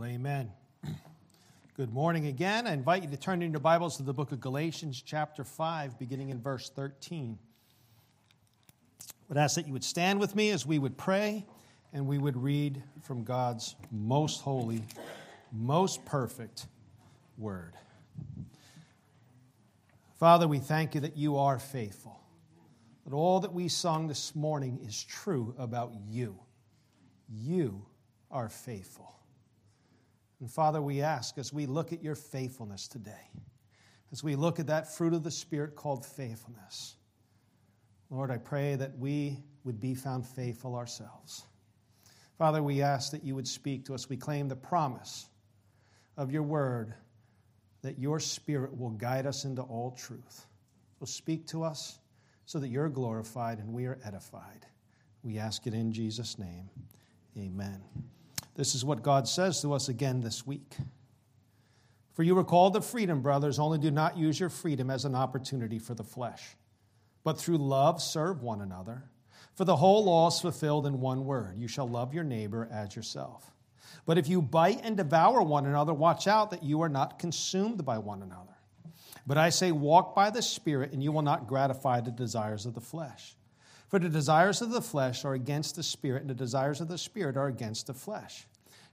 Well, amen. Good morning again. I invite you to turn in your Bibles to the book of Galatians, chapter 5, beginning in verse 13. I would ask that you would stand with me as we would pray and we would read from God's most holy, most perfect word. Father, we thank you that you are faithful, that all that we sung this morning is true about you. You are faithful. And Father, we ask as we look at your faithfulness today, as we look at that fruit of the Spirit called faithfulness, Lord, I pray that we would be found faithful ourselves. Father, we ask that you would speak to us. We claim the promise of your word that your Spirit will guide us into all truth. So speak to us so that you're glorified and we are edified. We ask it in Jesus' name. Amen. This is what God says to us again this week. For you were called to freedom, brothers, only do not use your freedom as an opportunity for the flesh, but through love serve one another. For the whole law is fulfilled in one word you shall love your neighbor as yourself. But if you bite and devour one another, watch out that you are not consumed by one another. But I say, walk by the Spirit, and you will not gratify the desires of the flesh. For the desires of the flesh are against the Spirit, and the desires of the Spirit are against the flesh.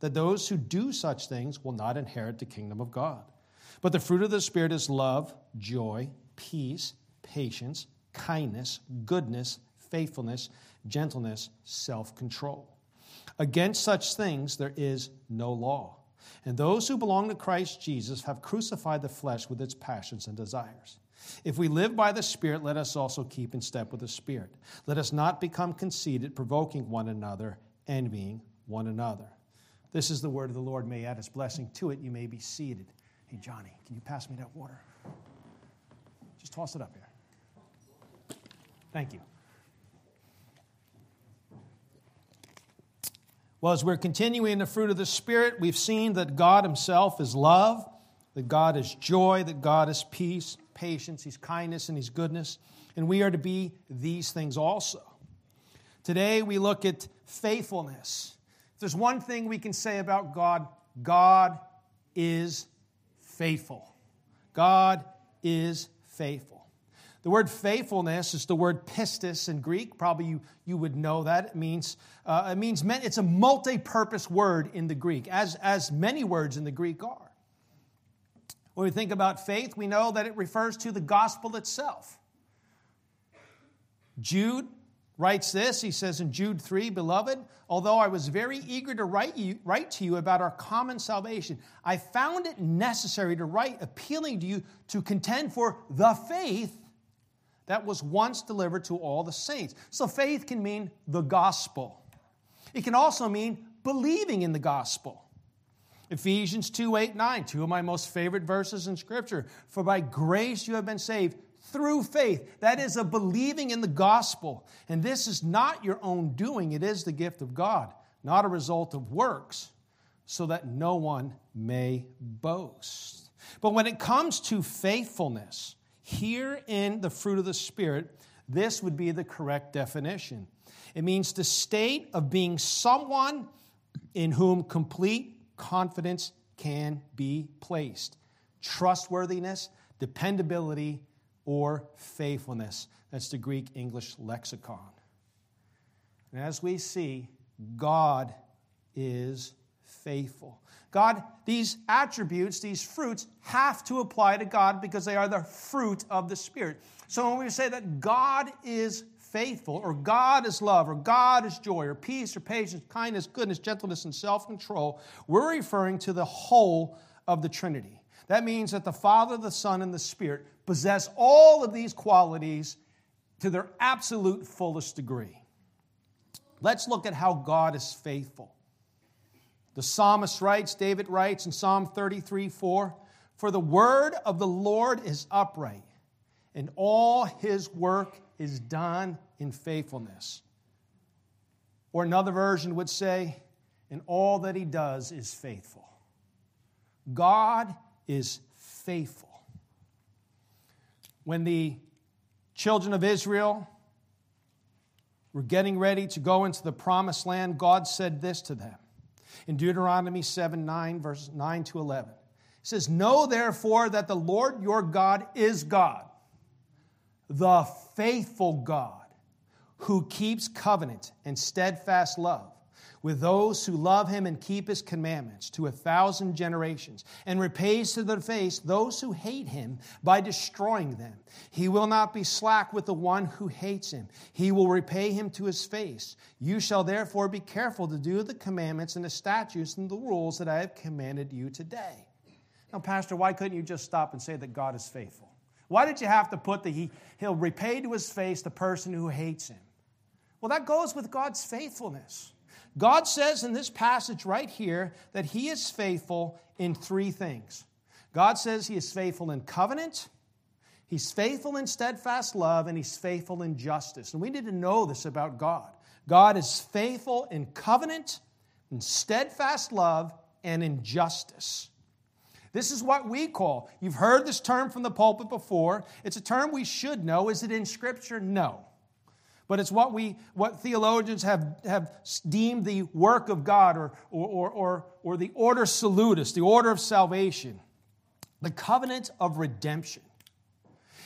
that those who do such things will not inherit the kingdom of God. But the fruit of the Spirit is love, joy, peace, patience, kindness, goodness, faithfulness, gentleness, self control. Against such things there is no law. And those who belong to Christ Jesus have crucified the flesh with its passions and desires. If we live by the Spirit, let us also keep in step with the Spirit. Let us not become conceited, provoking one another, envying one another. This is the word of the Lord. May add his blessing to it. You may be seated. Hey, Johnny, can you pass me that water? Just toss it up here. Thank you. Well, as we're continuing the fruit of the Spirit, we've seen that God Himself is love, that God is joy, that God is peace, patience, He's kindness, and He's goodness. And we are to be these things also. Today, we look at faithfulness. If there's one thing we can say about God, God is faithful. God is faithful. The word faithfulness is the word pistis in Greek. Probably you, you would know that. It means, uh, it means it's a multi purpose word in the Greek, as, as many words in the Greek are. When we think about faith, we know that it refers to the gospel itself. Jude writes this. He says in Jude 3 Beloved, although I was very eager to write, you, write to you about our common salvation, I found it necessary to write appealing to you to contend for the faith that was once delivered to all the saints. So faith can mean the gospel. It can also mean believing in the gospel. Ephesians 2 8, 9, two of my most favorite verses in Scripture. For by grace you have been saved through faith. That is a believing in the gospel. And this is not your own doing, it is the gift of God, not a result of works, so that no one may boast. But when it comes to faithfulness, here in the fruit of the Spirit, this would be the correct definition. It means the state of being someone in whom complete confidence can be placed. Trustworthiness, dependability, or faithfulness. That's the Greek English lexicon. And as we see, God is faithful. God, these attributes, these fruits, have to apply to God because they are the fruit of the Spirit. So when we say that God is faithful, or God is love, or God is joy, or peace, or patience, kindness, goodness, gentleness, and self control, we're referring to the whole of the Trinity. That means that the Father, the Son, and the Spirit possess all of these qualities to their absolute fullest degree. Let's look at how God is faithful. The psalmist writes, David writes in Psalm 33 4, For the word of the Lord is upright, and all his work is done in faithfulness. Or another version would say, and all that he does is faithful. God is faithful. When the children of Israel were getting ready to go into the promised land, God said this to them in Deuteronomy 7 9, verses 9 to 11. It says, Know therefore that the Lord your God is God, the faithful God, who keeps covenant and steadfast love with those who love him and keep his commandments to a thousand generations, and repays to the face those who hate him by destroying them. He will not be slack with the one who hates him, he will repay him to his face. You shall therefore be careful to do the commandments and the statutes and the rules that I have commanded you today. Now, Pastor, why couldn't you just stop and say that God is faithful? Why did you have to put the he, he'll repay to his face the person who hates him? Well, that goes with God's faithfulness. God says in this passage right here that He is faithful in three things. God says He is faithful in covenant, He's faithful in steadfast love, and He's faithful in justice. And we need to know this about God. God is faithful in covenant, in steadfast love, and in justice. This is what we call, you've heard this term from the pulpit before. It's a term we should know. Is it in Scripture? No but it's what we what theologians have, have deemed the work of God or, or, or, or the ordo salutis, the order of salvation. The covenant of redemption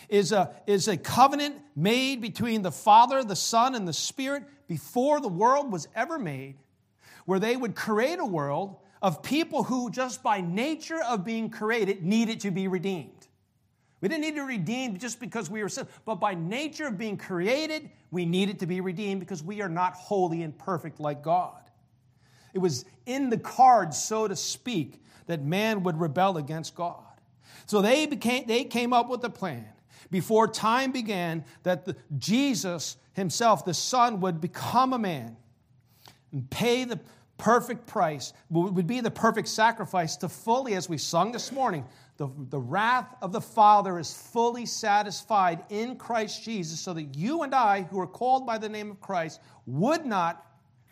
is a, is a covenant made between the Father, the Son, and the Spirit before the world was ever made, where they would create a world of people who, just by nature of being created, needed to be redeemed. We didn't need to redeem just because we were sin, but by nature of being created, we needed to be redeemed because we are not holy and perfect like God. It was in the cards, so to speak, that man would rebel against God. So they, became, they came up with a plan before time began that the, Jesus himself, the Son, would become a man and pay the perfect price, would be the perfect sacrifice to fully, as we sung this morning, the, the wrath of the Father is fully satisfied in Christ Jesus, so that you and I, who are called by the name of Christ, would not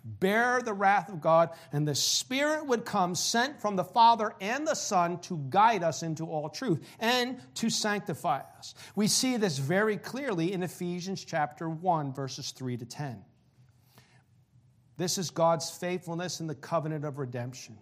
bear the wrath of God, and the Spirit would come, sent from the Father and the Son, to guide us into all truth and to sanctify us. We see this very clearly in Ephesians chapter 1, verses 3 to 10. This is God's faithfulness in the covenant of redemption.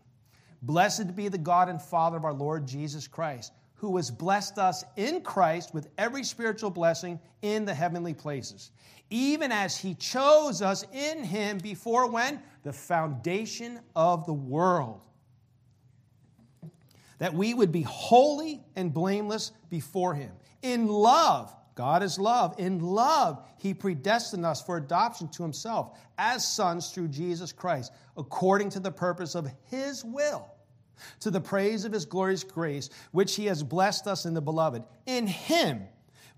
Blessed be the God and Father of our Lord Jesus Christ, who has blessed us in Christ with every spiritual blessing in the heavenly places, even as he chose us in him before when? The foundation of the world. That we would be holy and blameless before him. In love, God is love. In love, He predestined us for adoption to Himself as sons through Jesus Christ, according to the purpose of His will, to the praise of His glorious grace, which He has blessed us in the beloved. In Him,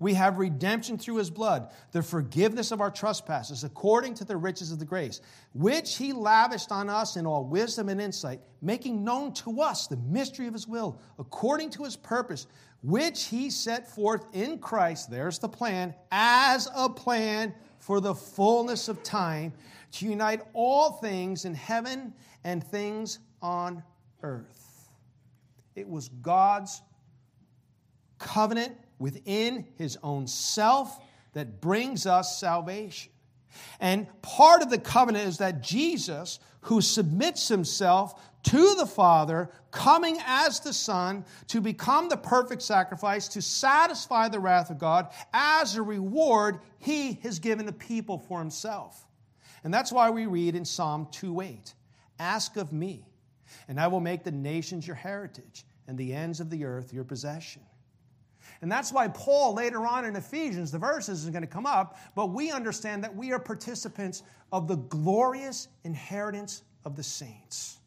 we have redemption through his blood, the forgiveness of our trespasses, according to the riches of the grace, which he lavished on us in all wisdom and insight, making known to us the mystery of his will, according to his purpose, which he set forth in Christ, there's the plan, as a plan for the fullness of time, to unite all things in heaven and things on earth. It was God's covenant within his own self that brings us salvation. And part of the covenant is that Jesus, who submits himself to the Father, coming as the Son to become the perfect sacrifice to satisfy the wrath of God, as a reward, he has given the people for himself. And that's why we read in Psalm 2:8, Ask of me, and I will make the nations your heritage and the ends of the earth your possession. And that's why Paul, later on in Ephesians, the verses is going to come up, but we understand that we are participants of the glorious inheritance of the saints.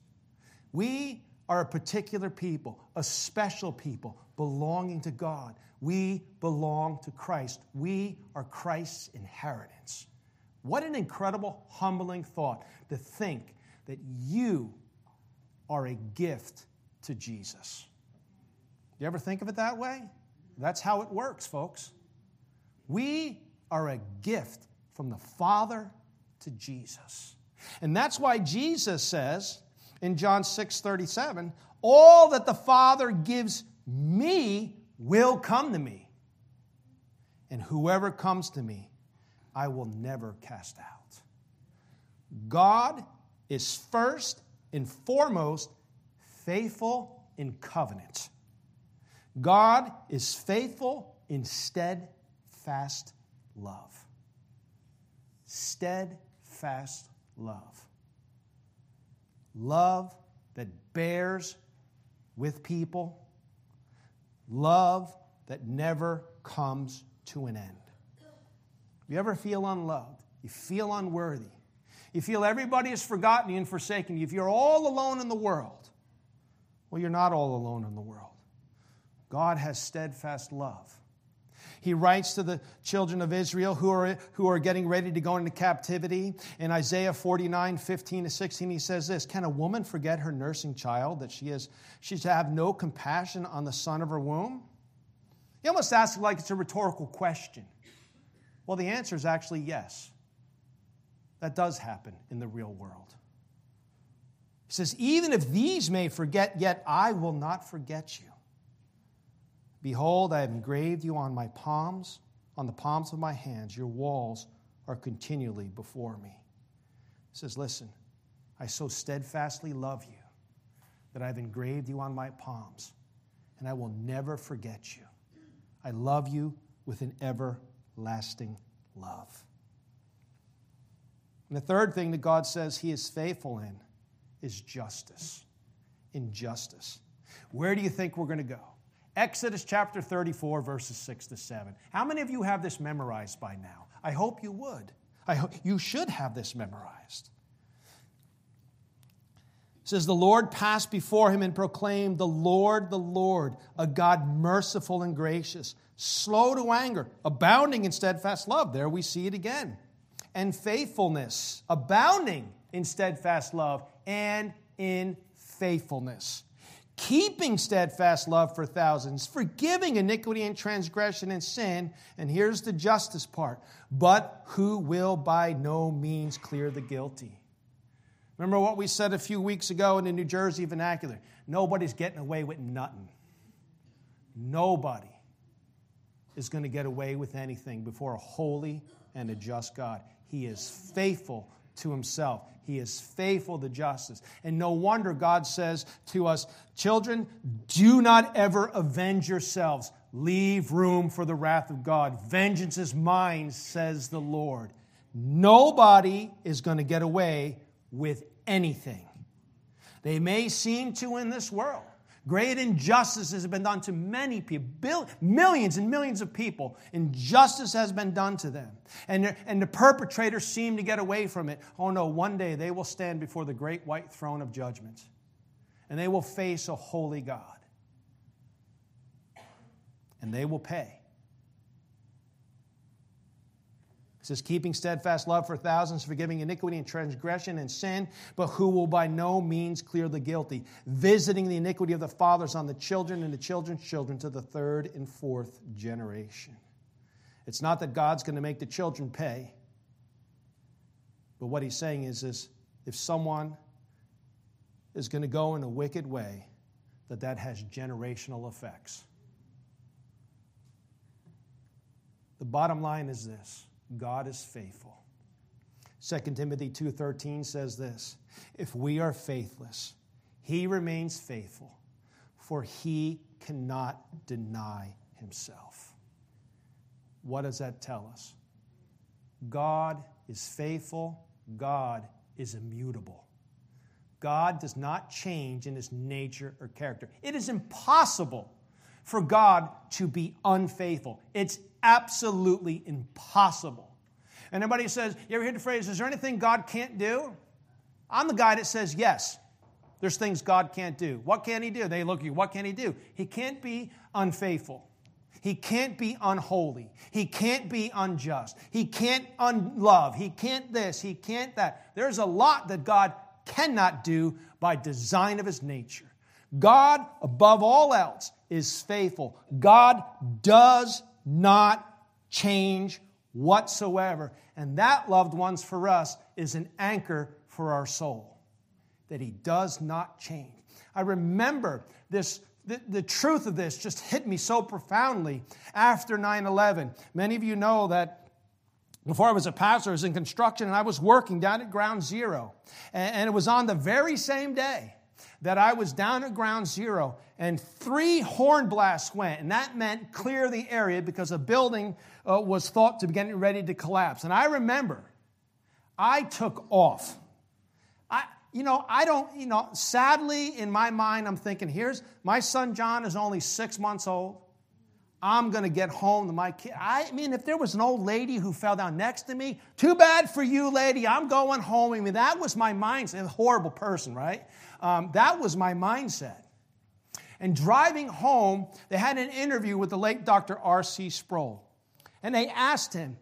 We are a particular people, a special people belonging to God. We belong to Christ. We are Christ's inheritance. What an incredible, humbling thought to think that you are a gift to Jesus. You ever think of it that way? That's how it works, folks. We are a gift from the Father to Jesus. And that's why Jesus says in John 6 37, all that the Father gives me will come to me. And whoever comes to me, I will never cast out. God is first and foremost faithful in covenant. God is faithful in steadfast love. Steadfast love. Love that bears with people. Love that never comes to an end. You ever feel unloved? You feel unworthy? You feel everybody has forgotten you and forsaken you? If you're all alone in the world, well, you're not all alone in the world. God has steadfast love. He writes to the children of Israel who are, who are getting ready to go into captivity. In Isaiah 49, 15 to 16, he says this Can a woman forget her nursing child, that she is she's to have no compassion on the son of her womb? He almost asks like it's a rhetorical question. Well, the answer is actually yes. That does happen in the real world. He says, Even if these may forget, yet I will not forget you. Behold, I have engraved you on my palms, on the palms of my hands. Your walls are continually before me. He says, Listen, I so steadfastly love you that I've engraved you on my palms, and I will never forget you. I love you with an everlasting love. And the third thing that God says He is faithful in is justice. In justice. Where do you think we're going to go? Exodus chapter 34, verses 6 to 7. How many of you have this memorized by now? I hope you would. I hope you should have this memorized. It says, The Lord passed before him and proclaimed, The Lord, the Lord, a God merciful and gracious, slow to anger, abounding in steadfast love. There we see it again. And faithfulness, abounding in steadfast love and in faithfulness keeping steadfast love for thousands, forgiving iniquity and transgression and sin. And here's the justice part but who will by no means clear the guilty. Remember what we said a few weeks ago in the New Jersey vernacular? Nobody's getting away with nothing. Nobody is going to get away with anything before a holy and a just God. He is faithful to himself. He is faithful to justice. And no wonder God says to us, Children, do not ever avenge yourselves. Leave room for the wrath of God. Vengeance is mine, says the Lord. Nobody is going to get away with anything. They may seem to in this world. Great injustices have been done to many people, millions and millions of people. Injustice has been done to them. And, and the perpetrators seem to get away from it. Oh no, one day they will stand before the great white throne of judgment and they will face a holy God. And they will pay. It says, keeping steadfast love for thousands, forgiving iniquity and transgression and sin, but who will by no means clear the guilty, visiting the iniquity of the fathers on the children and the children's children to the third and fourth generation. It's not that God's going to make the children pay, but what he's saying is, is if someone is going to go in a wicked way, that that has generational effects. The bottom line is this God is faithful. 2 Timothy 2:13 says this, if we are faithless, he remains faithful, for he cannot deny himself. What does that tell us? God is faithful, God is immutable. God does not change in his nature or character. It is impossible for God to be unfaithful. It's absolutely impossible. And everybody says, You ever hear the phrase, Is there anything God can't do? I'm the guy that says, Yes, there's things God can't do. What can He do? They look at you, What can He do? He can't be unfaithful. He can't be unholy. He can't be unjust. He can't unlove. He can't this. He can't that. There's a lot that God cannot do by design of His nature. God, above all else, is faithful. God does not change whatsoever. And that, loved ones, for us is an anchor for our soul, that He does not change. I remember this. The, the truth of this just hit me so profoundly after 9 11. Many of you know that before I was a pastor, I was in construction and I was working down at Ground Zero. And, and it was on the very same day that I was down at ground zero and three horn blasts went, and that meant clear the area because a building uh, was thought to be getting ready to collapse. And I remember I took off. I, you know, I don't, you know, sadly in my mind, I'm thinking, here's my son John is only six months old. I'm going to get home to my kid. I mean, if there was an old lady who fell down next to me, too bad for you, lady. I'm going home. I mean, that was my mindset. Horrible person, right? Um, that was my mindset. And driving home, they had an interview with the late Dr. R.C. Sproul. And they asked him,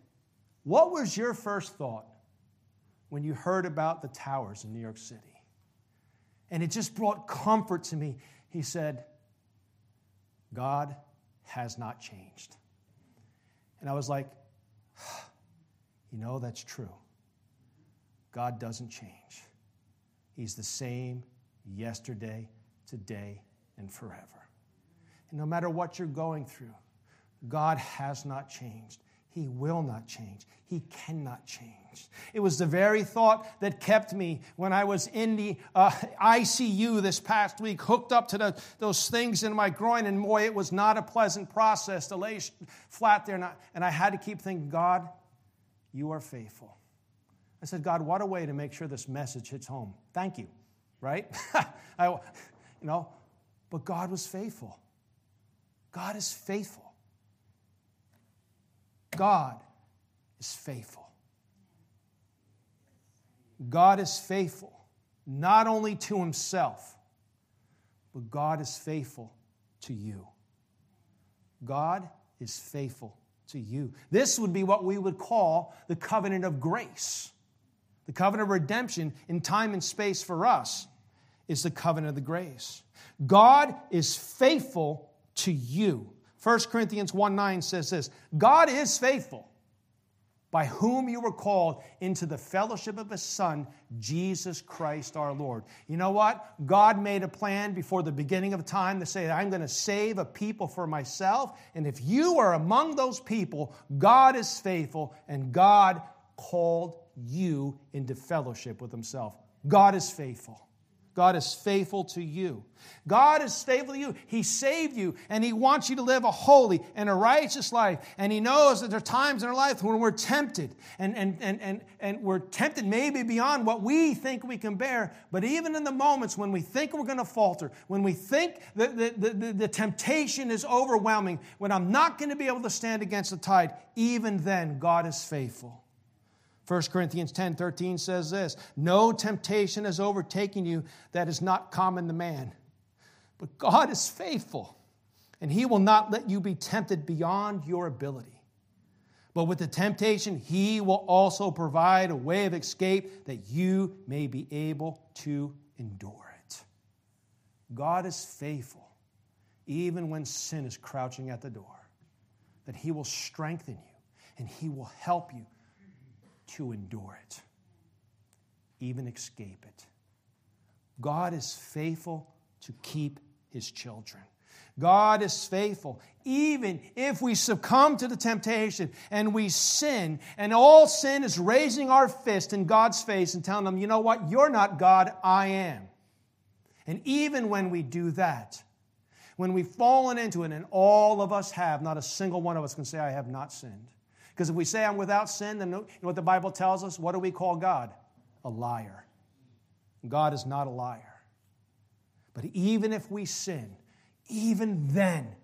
What was your first thought when you heard about the towers in New York City? And it just brought comfort to me. He said, God has not changed. And I was like, You know, that's true. God doesn't change. He's the same yesterday, today, and forever. And no matter what you're going through, God has not changed. He will not change. He cannot change. It was the very thought that kept me when I was in the uh, ICU this past week, hooked up to the, those things in my groin, and boy, it was not a pleasant process to lay flat there. And I, and I had to keep thinking, God, you are faithful. I said, God, what a way to make sure this message hits home. Thank you right? I, you know, but God was faithful. God is faithful. God is faithful. God is faithful, not only to himself, but God is faithful to you. God is faithful to you. This would be what we would call the covenant of grace. The covenant of redemption in time and space for us is the covenant of the grace. God is faithful to you. 1 Corinthians 1 9 says this God is faithful, by whom you were called into the fellowship of His Son, Jesus Christ our Lord. You know what? God made a plan before the beginning of time to say, I'm going to save a people for myself. And if you are among those people, God is faithful, and God called you into fellowship with himself. God is faithful. God is faithful to you. God is faithful to you. He saved you and He wants you to live a holy and a righteous life. And He knows that there are times in our life when we're tempted and, and, and, and, and we're tempted maybe beyond what we think we can bear. But even in the moments when we think we're going to falter, when we think that the, the, the, the temptation is overwhelming, when I'm not going to be able to stand against the tide, even then, God is faithful. 1 Corinthians 10 13 says this No temptation has overtaken you that is not common to man. But God is faithful, and He will not let you be tempted beyond your ability. But with the temptation, He will also provide a way of escape that you may be able to endure it. God is faithful, even when sin is crouching at the door, that He will strengthen you and He will help you to endure it, even escape it. God is faithful to keep his children. God is faithful. Even if we succumb to the temptation and we sin, and all sin is raising our fist in God's face and telling them, you know what, you're not God, I am. And even when we do that, when we've fallen into it, and all of us have, not a single one of us can say, I have not sinned. Because if we say I'm without sin, then you know what the Bible tells us? What do we call God? A liar. God is not a liar. But even if we sin, even then,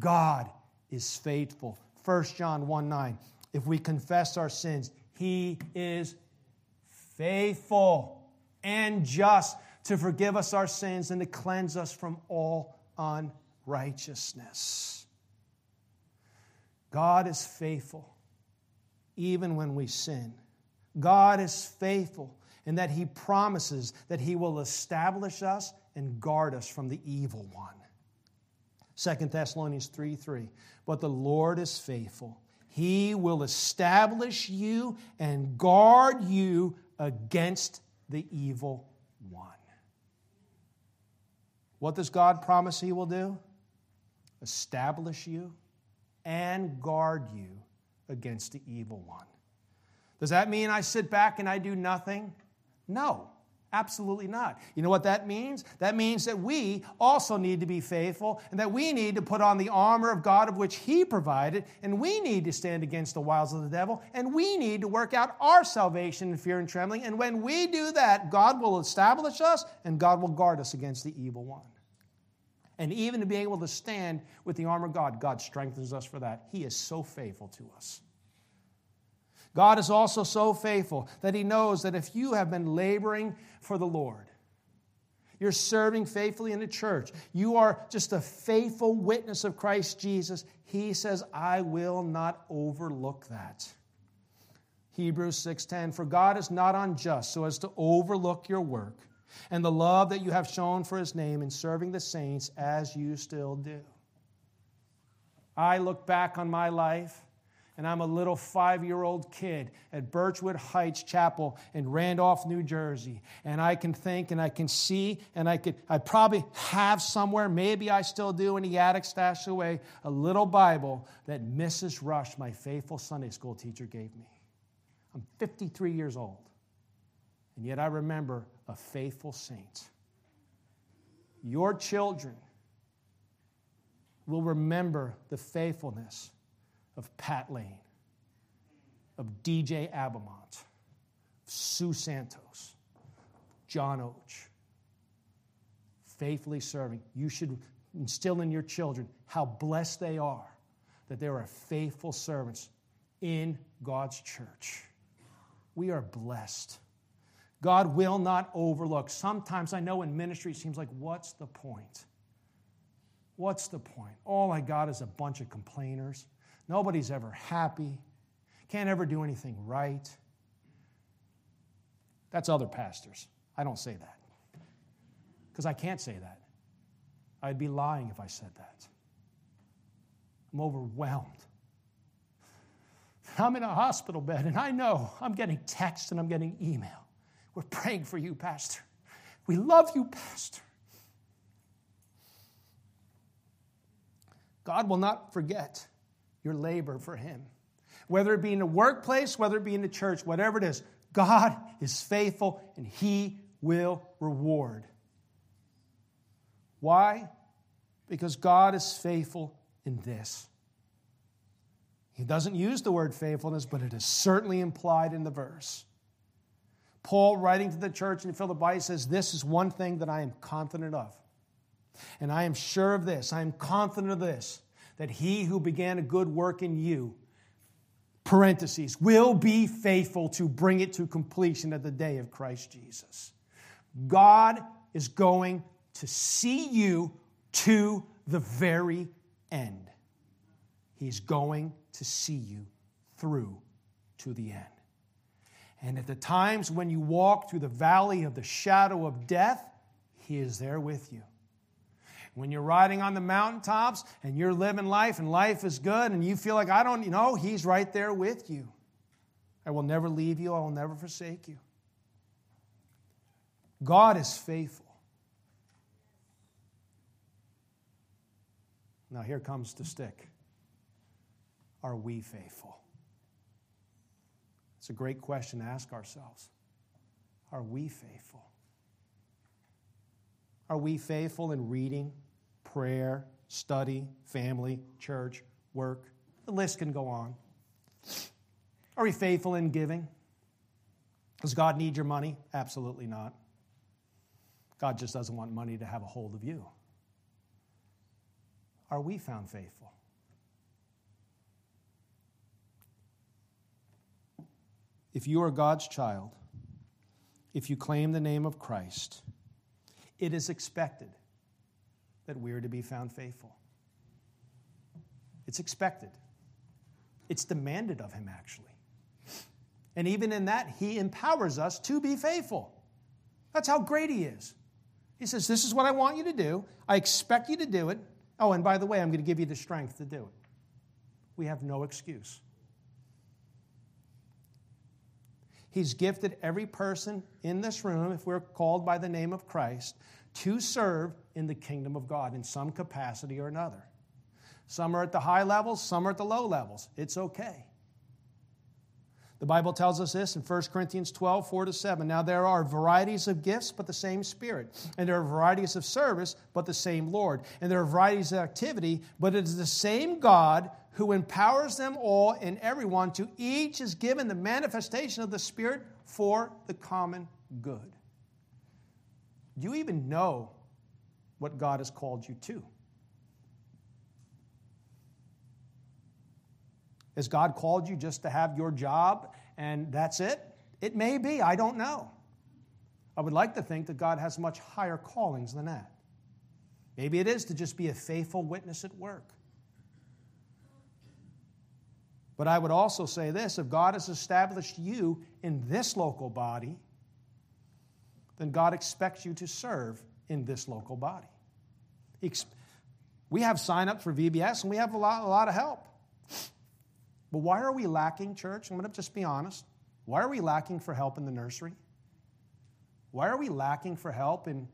God is faithful. 1 John 1 9. If we confess our sins, He is faithful and just to forgive us our sins and to cleanse us from all unrighteousness. God is faithful even when we sin. God is faithful in that He promises that He will establish us and guard us from the evil one. 2 Thessalonians 3 3. But the Lord is faithful. He will establish you and guard you against the evil one. What does God promise He will do? Establish you and guard you against the evil one. Does that mean I sit back and I do nothing? No. Absolutely not. You know what that means? That means that we also need to be faithful and that we need to put on the armor of God of which He provided, and we need to stand against the wiles of the devil, and we need to work out our salvation in fear and trembling. And when we do that, God will establish us and God will guard us against the evil one. And even to be able to stand with the armor of God, God strengthens us for that. He is so faithful to us. God is also so faithful that He knows that if you have been laboring for the Lord, you're serving faithfully in the church, you are just a faithful witness of Christ Jesus, He says, I will not overlook that. Hebrews 6:10 For God is not unjust so as to overlook your work and the love that you have shown for his name in serving the saints as you still do. I look back on my life and I'm a little five year old kid at Birchwood Heights Chapel in Randolph, New Jersey. And I can think and I can see, and I could, I probably have somewhere, maybe I still do in the attic stashed away, a little Bible that Mrs. Rush, my faithful Sunday school teacher, gave me. I'm 53 years old. And yet I remember faithful saint. Your children will remember the faithfulness of Pat Lane, of DJ Abamont, Sue Santos, John Oach. Faithfully serving. You should instill in your children how blessed they are that there are faithful servants in God's church. We are blessed. God will not overlook. Sometimes I know in ministry it seems like, what's the point? What's the point? All I got is a bunch of complainers. Nobody's ever happy. Can't ever do anything right. That's other pastors. I don't say that. Because I can't say that. I'd be lying if I said that. I'm overwhelmed. I'm in a hospital bed and I know I'm getting text and I'm getting email. We're praying for you, Pastor. We love you, Pastor. God will not forget your labor for Him. Whether it be in the workplace, whether it be in the church, whatever it is, God is faithful and He will reward. Why? Because God is faithful in this. He doesn't use the word faithfulness, but it is certainly implied in the verse. Paul, writing to the church in Philippi, says, This is one thing that I am confident of. And I am sure of this, I am confident of this, that he who began a good work in you, parentheses, will be faithful to bring it to completion at the day of Christ Jesus. God is going to see you to the very end. He's going to see you through to the end. And at the times when you walk through the valley of the shadow of death, He is there with you. When you're riding on the mountaintops and you're living life and life is good and you feel like, I don't know, He's right there with you. I will never leave you, I will never forsake you. God is faithful. Now, here comes the stick. Are we faithful? It's a great question to ask ourselves. Are we faithful? Are we faithful in reading, prayer, study, family, church, work? The list can go on. Are we faithful in giving? Does God need your money? Absolutely not. God just doesn't want money to have a hold of you. Are we found faithful? If you are God's child, if you claim the name of Christ, it is expected that we are to be found faithful. It's expected. It's demanded of Him, actually. And even in that, He empowers us to be faithful. That's how great He is. He says, This is what I want you to do. I expect you to do it. Oh, and by the way, I'm going to give you the strength to do it. We have no excuse. He's gifted every person in this room, if we're called by the name of Christ, to serve in the kingdom of God in some capacity or another. Some are at the high levels, some are at the low levels. It's okay. The Bible tells us this in 1 Corinthians 12, 4 to 7. Now there are varieties of gifts, but the same Spirit. And there are varieties of service, but the same Lord. And there are varieties of activity, but it is the same God who empowers them all and everyone. To each is given the manifestation of the Spirit for the common good. Do you even know what God has called you to? Has God called you just to have your job and that's it? It may be, I don't know. I would like to think that God has much higher callings than that. Maybe it is to just be a faithful witness at work. But I would also say this if God has established you in this local body, then God expects you to serve in this local body. We have sign up for VBS and we have a lot, a lot of help. But why are we lacking, church? I'm going to just be honest. Why are we lacking for help in the nursery? Why are we lacking for help in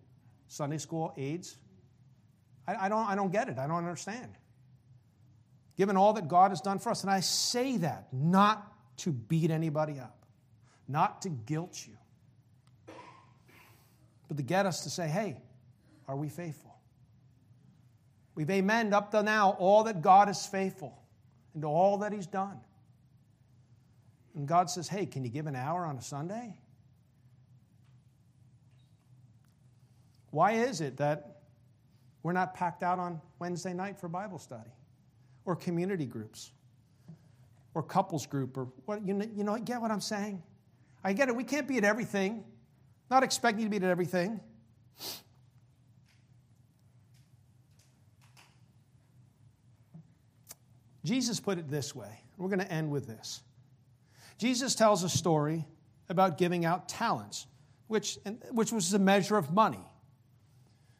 Sunday school aides? I, I, don't, I don't get it. I don't understand. Given all that God has done for us, and I say that not to beat anybody up, not to guilt you, but to get us to say, hey, are we faithful? We've amen up to now all that God is faithful to all that He's done. And God says, Hey, can you give an hour on a Sunday? Why is it that we're not packed out on Wednesday night for Bible study or community groups or couples group or what? You know, you know, get what I'm saying? I get it. We can't be at everything. Not expecting you to be at everything. Jesus put it this way. We're going to end with this. Jesus tells a story about giving out talents, which, which was a measure of money.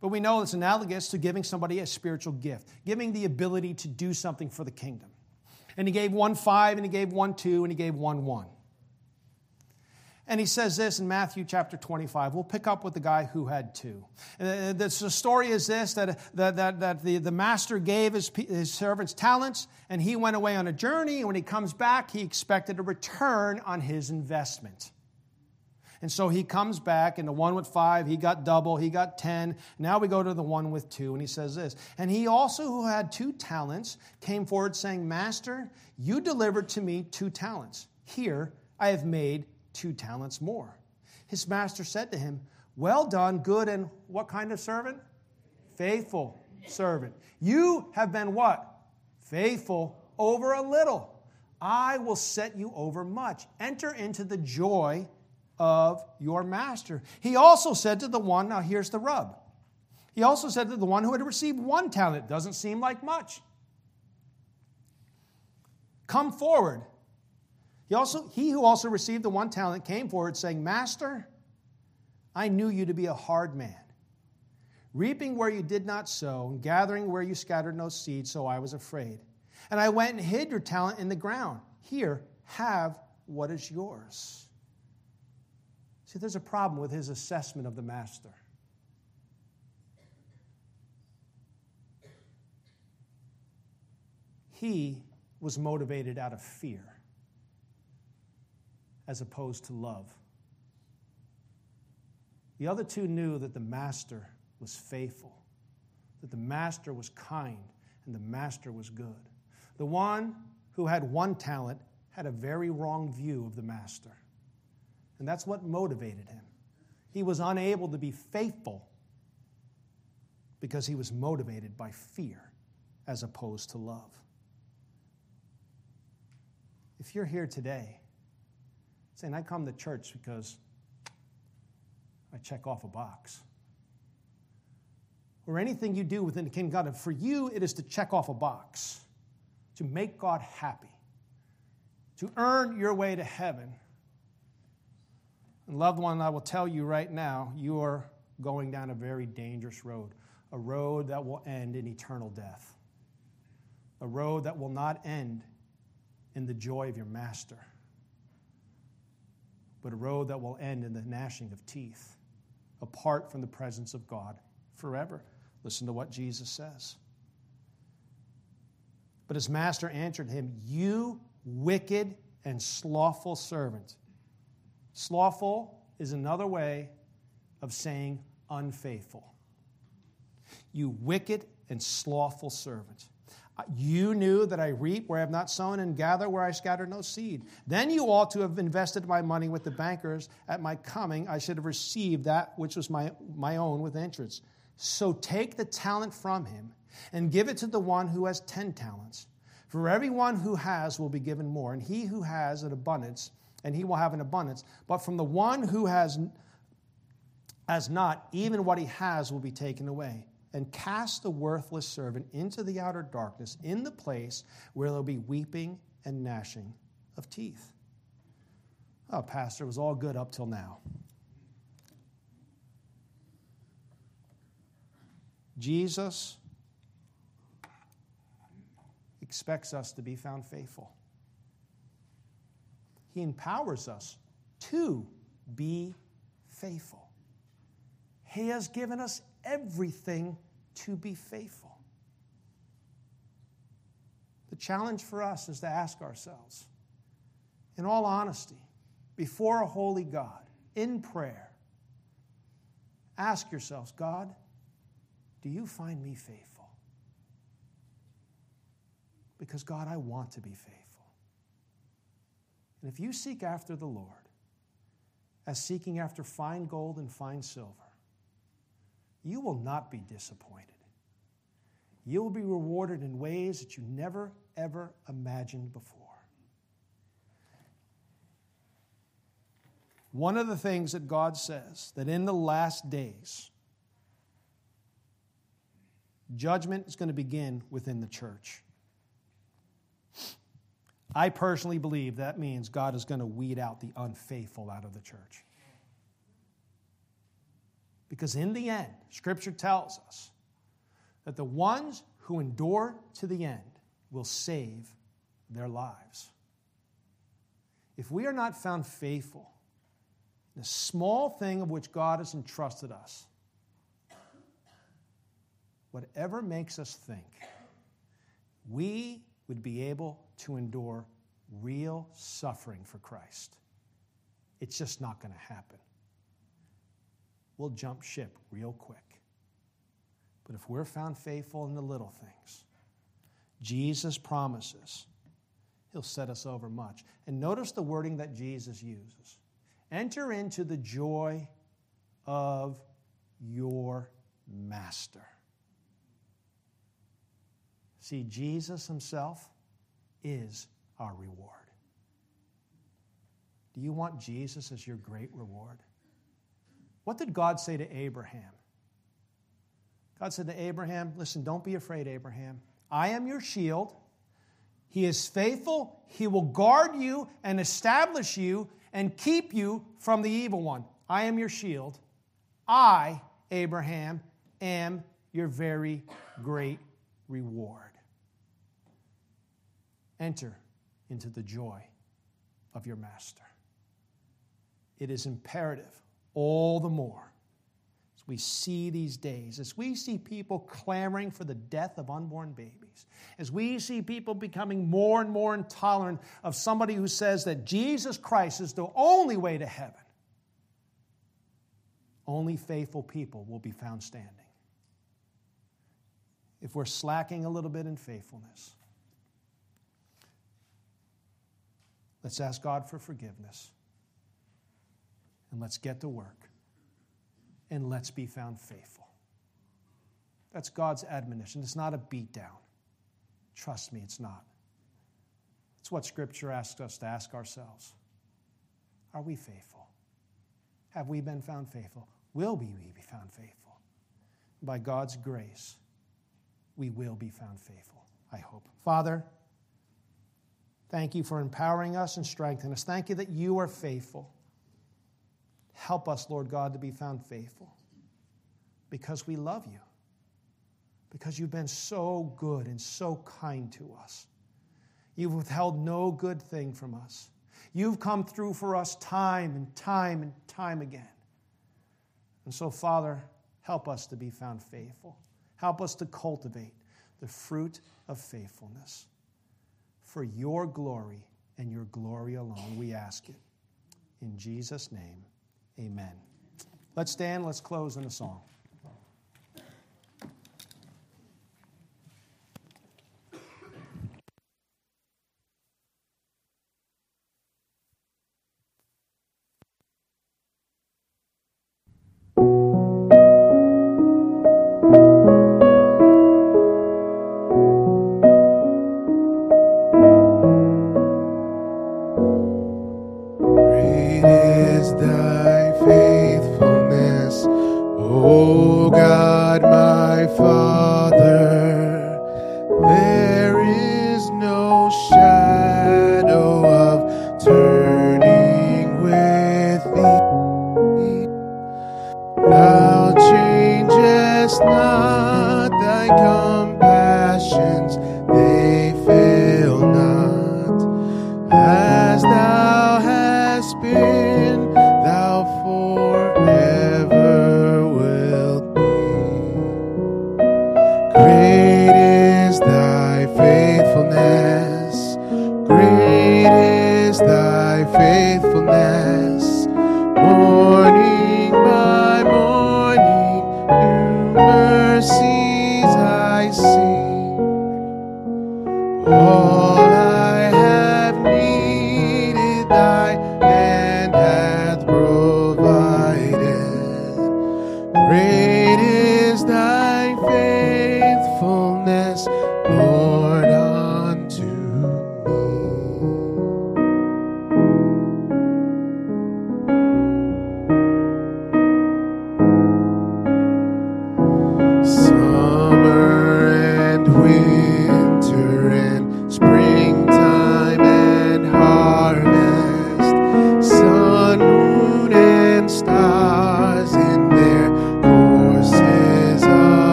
But we know it's analogous to giving somebody a spiritual gift, giving the ability to do something for the kingdom. And he gave one five, and he gave one two, and he gave one one. And he says this in Matthew chapter 25. We'll pick up with the guy who had two. And uh, the story is this that, uh, that, that, that the, the master gave his, his servants talents, and he went away on a journey. And when he comes back, he expected a return on his investment. And so he comes back, and the one with five, he got double, he got ten. Now we go to the one with two, and he says this. And he also, who had two talents, came forward saying, Master, you delivered to me two talents. Here I have made two talents more. His master said to him, Well done, good and what kind of servant? Faithful servant. You have been what? Faithful over a little. I will set you over much. Enter into the joy of your master. He also said to the one, now here's the rub. He also said to the one who had received one talent, doesn't seem like much. Come forward he, also, he who also received the one talent came forward, saying, Master, I knew you to be a hard man, reaping where you did not sow, and gathering where you scattered no seed, so I was afraid. And I went and hid your talent in the ground. Here, have what is yours. See, there's a problem with his assessment of the master. He was motivated out of fear as opposed to love. The other two knew that the master was faithful, that the master was kind, and the master was good. The one who had one talent had a very wrong view of the master. And that's what motivated him. He was unable to be faithful because he was motivated by fear as opposed to love. If you're here today saying, I come to church because I check off a box. Or anything you do within the kingdom of God, for you, it is to check off a box, to make God happy, to earn your way to heaven. And loved one, I will tell you right now, you are going down a very dangerous road, a road that will end in eternal death, a road that will not end in the joy of your master, but a road that will end in the gnashing of teeth, apart from the presence of God forever. Listen to what Jesus says. But his master answered him, You wicked and slothful servant. Slothful is another way of saying unfaithful. You wicked and slothful servant. You knew that I reap where I have not sown and gather where I scatter no seed. Then you ought to have invested my money with the bankers. At my coming, I should have received that which was my, my own with interest. So take the talent from him and give it to the one who has ten talents. For everyone who has will be given more, and he who has an abundance, and he will have an abundance. But from the one who has, has not, even what he has will be taken away. And cast the worthless servant into the outer darkness, in the place where there'll be weeping and gnashing of teeth. Oh, Pastor, it was all good up till now. Jesus expects us to be found faithful. He empowers us to be faithful. He has given us everything to be faithful. The challenge for us is to ask ourselves, in all honesty, before a holy God, in prayer, ask yourselves, God, do you find me faithful? Because, God, I want to be faithful. And if you seek after the Lord as seeking after fine gold and fine silver, you will not be disappointed. You will be rewarded in ways that you never, ever imagined before. One of the things that God says that in the last days, Judgment is going to begin within the church. I personally believe that means God is going to weed out the unfaithful out of the church. Because in the end, Scripture tells us that the ones who endure to the end will save their lives. If we are not found faithful, the small thing of which God has entrusted us, whatever makes us think we would be able to endure real suffering for Christ. It's just not going to happen. We'll jump ship real quick. But if we're found faithful in the little things, Jesus promises he'll set us over much. And notice the wording that Jesus uses enter into the joy of your master. See, Jesus himself is our reward. Do you want Jesus as your great reward? What did God say to Abraham? God said to Abraham, Listen, don't be afraid, Abraham. I am your shield. He is faithful. He will guard you and establish you and keep you from the evil one. I am your shield. I, Abraham, am your very great reward enter into the joy of your master. It is imperative all the more as we see these days, as we see people clamoring for the death of unborn babies, as we see people becoming more and more intolerant of somebody who says that Jesus Christ is the only way to heaven. Only faithful people will be found standing. If we're slacking a little bit in faithfulness, Let's ask God for forgiveness. And let's get to work. And let's be found faithful. That's God's admonition. It's not a beatdown. Trust me, it's not. It's what Scripture asks us to ask ourselves Are we faithful? Have we been found faithful? Will we be found faithful? By God's grace, we will be found faithful, I hope. Father, Thank you for empowering us and strengthening us. Thank you that you are faithful. Help us, Lord God, to be found faithful. because we love you, because you've been so good and so kind to us. You've withheld no good thing from us. You've come through for us time and time and time again. And so, Father, help us to be found faithful. Help us to cultivate the fruit of faithfulness. For your glory and your glory alone, we ask it. In Jesus' name, amen. Let's stand, let's close in a song.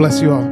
Bless you all.